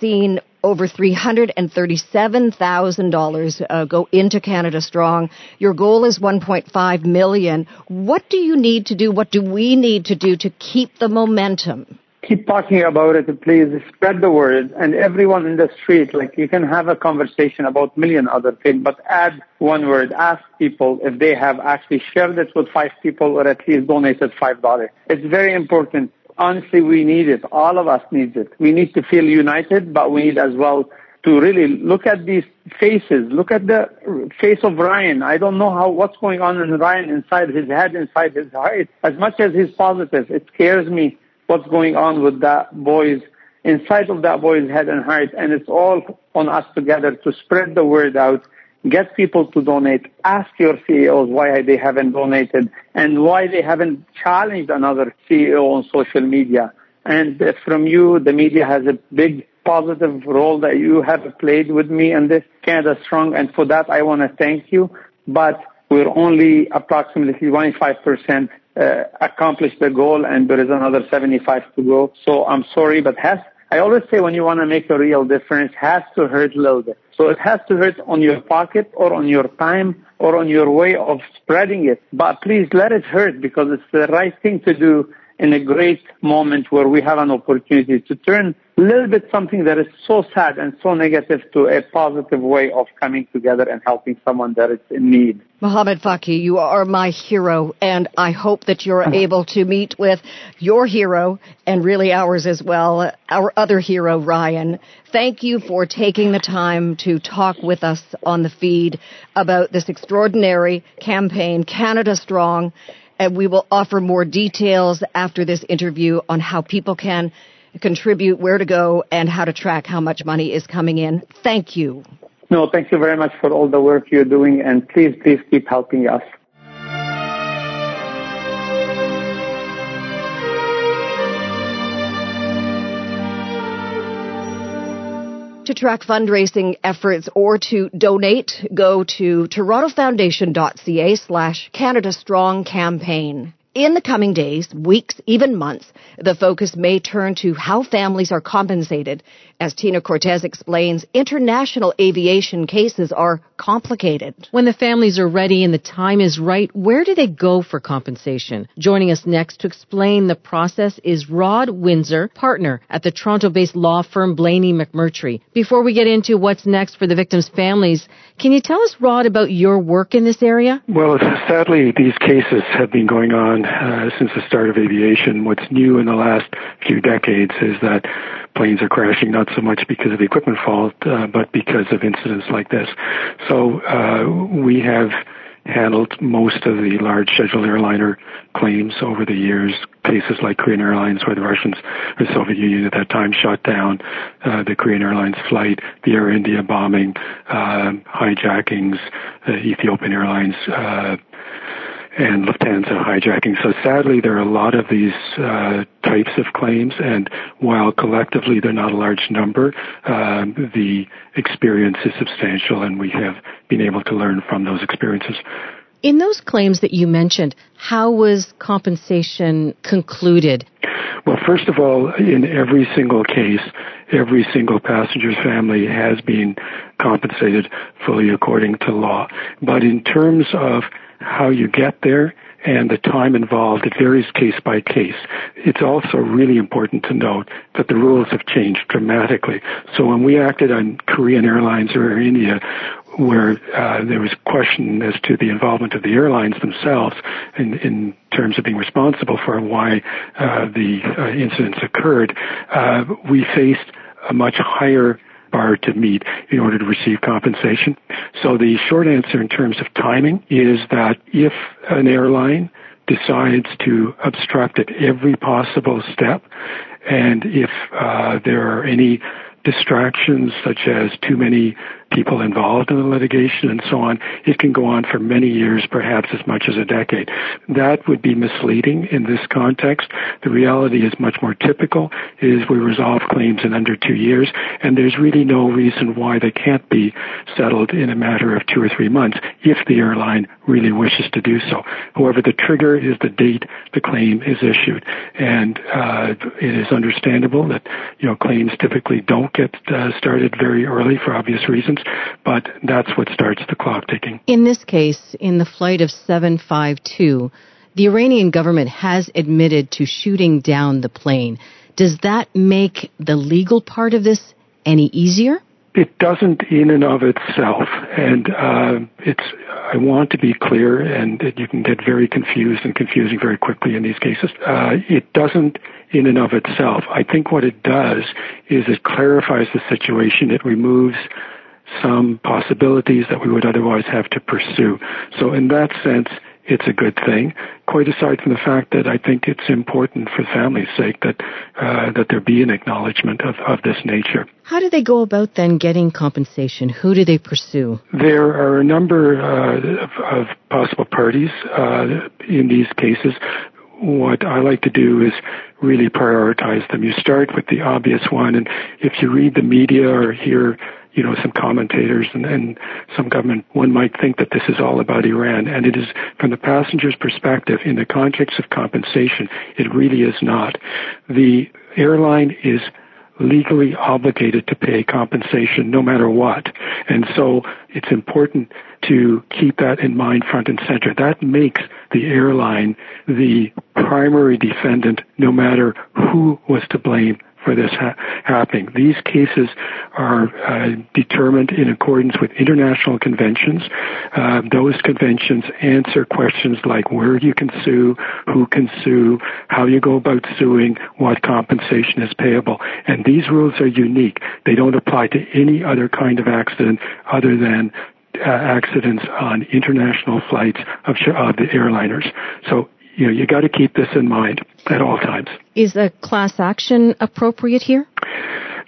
seen over $337,000 uh, go into Canada Strong. Your goal is 1.5 million. What do you need to do? What do we need to do to keep the momentum? Keep talking about it, please. Spread the word, and everyone in the street, like you can have a conversation about million other things, but add one word. Ask people if they have actually shared it with five people or at least donated five dollars. It's very important honestly, we need it. All of us need it. We need to feel united, but we need as well to really look at these faces. Look at the face of Ryan. I don't know how what's going on in Ryan inside his head, inside his heart. As much as he's positive, it scares me what's going on with that boy's inside of that boy's head and heart. And it's all on us together to spread the word out get people to donate, ask your CEOs why they haven't donated and why they haven't challenged another CEO on social media. And from you, the media has a big positive role that you have played with me in this Canada Strong. And for that, I want to thank you. But we're only approximately 25% uh, accomplished the goal and there is another 75 to go. So I'm sorry, but has I always say when you want to make a real difference, has to hurt a little bit. So it has to hurt on your pocket or on your time or on your way of spreading it. But please let it hurt because it's the right thing to do in a great moment where we have an opportunity to turn a little bit something that is so sad and so negative to a positive way of coming together and helping someone that is in need. Mohammed Fakih, you are my hero, and I hope that you're [laughs] able to meet with your hero and really ours as well, our other hero, Ryan. Thank you for taking the time to talk with us on the feed about this extraordinary campaign, Canada Strong, and we will offer more details after this interview on how people can contribute, where to go, and how to track how much money is coming in. Thank you. No, thank you very much for all the work you're doing, and please, please keep helping us. To track fundraising efforts or to donate, go to torontofoundation.ca slash Canada Strong Campaign. In the coming days, weeks, even months, the focus may turn to how families are compensated. As Tina Cortez explains, international aviation cases are complicated. When the families are ready and the time is right, where do they go for compensation? Joining us next to explain the process is Rod Winsor, partner at the Toronto-based law firm Blaney McMurtry. Before we get into what's next for the victims' families, can you tell us, Rod, about your work in this area? Well, sadly, these cases have been going on uh, since the start of aviation. What's new in the last few decades is that planes are crashing not so much because of equipment fault, uh, but because of incidents like this. So uh, we have handled most of the large scheduled airliner claims over the years. Cases like Korean Airlines, where the Russians, the Soviet Union at that time, shot down uh, the Korean Airlines flight, the Air India bombing, uh, hijackings, uh, Ethiopian Airlines. And Lufthansa hijacking. So sadly, there are a lot of these uh, types of claims, and while collectively they're not a large number, um, the experience is substantial, and we have been able to learn from those experiences. In those claims that you mentioned, how was compensation concluded? Well, first of all, in every single case, every single passenger's family has been compensated fully according to law. But in terms of how you get there and the time involved, it varies case by case. It's also really important to note that the rules have changed dramatically. So when we acted on Korean Airlines or Air India, where uh, there was question as to the involvement of the airlines themselves in, in terms of being responsible for why uh, the uh, incidents occurred, uh, we faced a much higher bar to meet in order to receive compensation. So the short answer in terms of timing is that if an airline decides to obstruct at every possible step, and if uh, there are any distractions such as too many people involved in the litigation and so on, it can go on for many years, perhaps as much as a decade. That would be misleading in this context. The reality is much more typical is we resolve claims in under two years, and there's really no reason why they can't be settled in a matter of two or three months if the airline really wishes to do so. However, the trigger is the date the claim is issued, and uh, it is understandable that you know claims typically don't get uh, started very early for obvious reasons but that's what starts the clock ticking. In this case, in the flight of 752, the Iranian government has admitted to shooting down the plane. Does that make the legal part of this any easier? It doesn't in and of itself, and uh, it's. I want to be clear, and you can get very confused and confusing very quickly in these cases. Uh, it doesn't in and of itself. I think what it does is it clarifies the situation. It removes some possibilities that we would otherwise have to pursue. So in that sense, it's a good thing. Quite aside from the fact that I think it's important for family's sake that uh, that there be an acknowledgement of, of this nature. How do they go about then getting compensation? Who do they pursue? There are a number uh, of, of, possible parties uh, in these cases. What I like to do is really prioritize them. You start with the obvious one, and if you read the media or hear you know, some commentators and, and some government, one might think that this is all about Iran. And it is, from the passenger's perspective, in the context of compensation, it really is not. The airline is legally obligated to pay compensation no matter what. And so it's important to keep that in mind front and center. That makes the airline the primary defendant no matter who was to blame for this ha- happening. These cases are uh, determined in accordance with international conventions. Uh, those conventions answer questions like where you can sue, who can sue, how you go about suing, what compensation is payable. And these rules are unique. They don't apply to any other kind of accident other than uh, accidents on international flights of, of the airliners. So you know, you got to keep this in mind at all times. Is a class action appropriate here?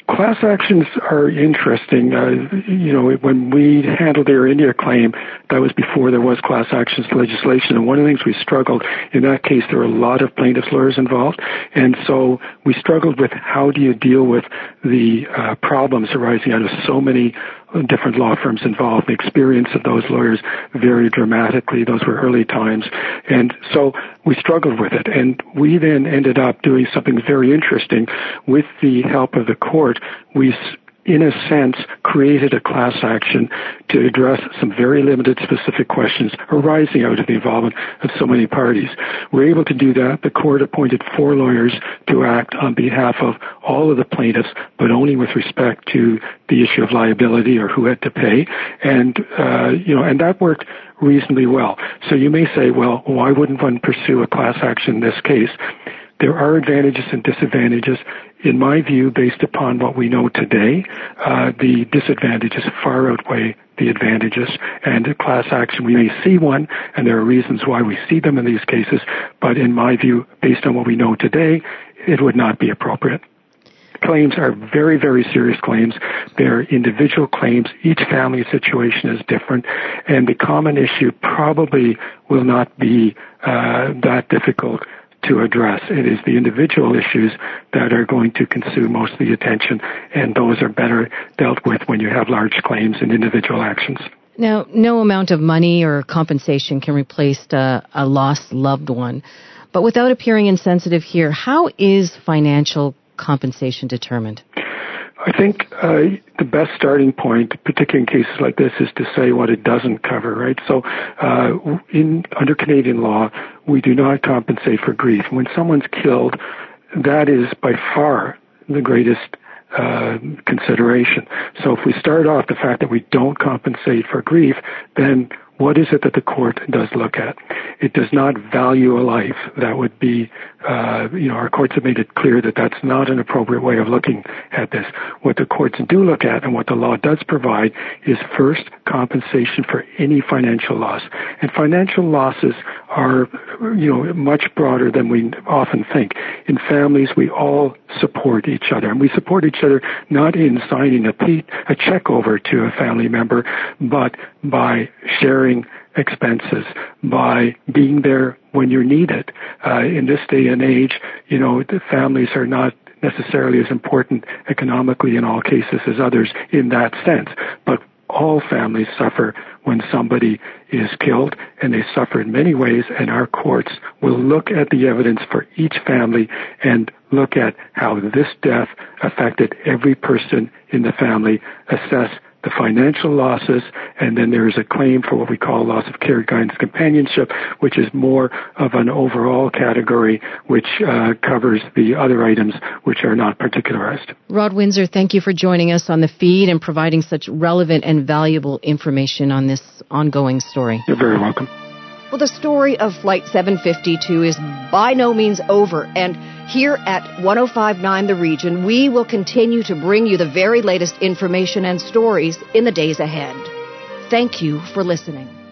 Class actions are interesting. Uh, you know, when we handled the Air India claim, that was before there was class actions legislation. And one of the things we struggled in that case, there were a lot of plaintiffs' lawyers involved, and so we struggled with how do you deal with the uh, problems arising out of so many different law firms involved. The experience of those lawyers varied dramatically. Those were early times. And so we struggled with it. And we then ended up doing something very interesting. With the help of the court, we in a sense, created a class action to address some very limited specific questions arising out of the involvement of so many parties. We're able to do that. The court appointed four lawyers to act on behalf of all of the plaintiffs, but only with respect to the issue of liability or who had to pay. And, uh, you know, and that worked reasonably well. So you may say, well, why wouldn't one pursue a class action in this case? There are advantages and disadvantages. In my view, based upon what we know today, uh, the disadvantages far outweigh the advantages. And class action, we may see one, and there are reasons why we see them in these cases, but in my view, based on what we know today, it would not be appropriate claims are very, very serious claims. They're individual claims. Each family situation is different, and the common issue probably will not be uh, that difficult to address. It is the individual issues that are going to consume most of the attention, and those are better dealt with when you have large claims and individual actions. Now, no amount of money or compensation can replace a, a lost loved one. But without appearing insensitive here, how is financial compensation determined? I think uh, the best starting point, particularly in cases like this, is to say what it doesn't cover, right? So, uh, in under Canadian law, we do not compensate for grief. When someone's killed, that is by far the greatest uh, consideration. So if we start off the fact that we don't compensate for grief, then what is it that the court does look at? It does not value a life. That would be, uh, you know, our courts have made it clear that that's not an appropriate way of looking at this. What the courts do look at and what the law does provide is first compensation for any financial loss. And financial losses are, you know, much broader than we often think. In families, we all support each other, and we support each other not in signing a, pe- a check over to a family member, but by sharing expenses, by being there when you're needed. Uh, in this day and age, you know, the families are not necessarily as important economically in all cases as others in that sense. But all families suffer when somebody is killed, and they suffer in many ways, and our courts will look at the evidence for each family and look at how this death affected every person in the family, assess the financial losses, and then there is a claim for what we call loss of care, guidance, companionship, which is more of an overall category, which uh, covers the other items which are not particularized. Rod Winsor, thank you for joining us on the feed and providing such relevant and valuable information on this ongoing story. You're very welcome. Well, the story of Flight 752 is by no means over, and here at 1059 The Region, we will continue to bring you the very latest information and stories in the days ahead. Thank you for listening.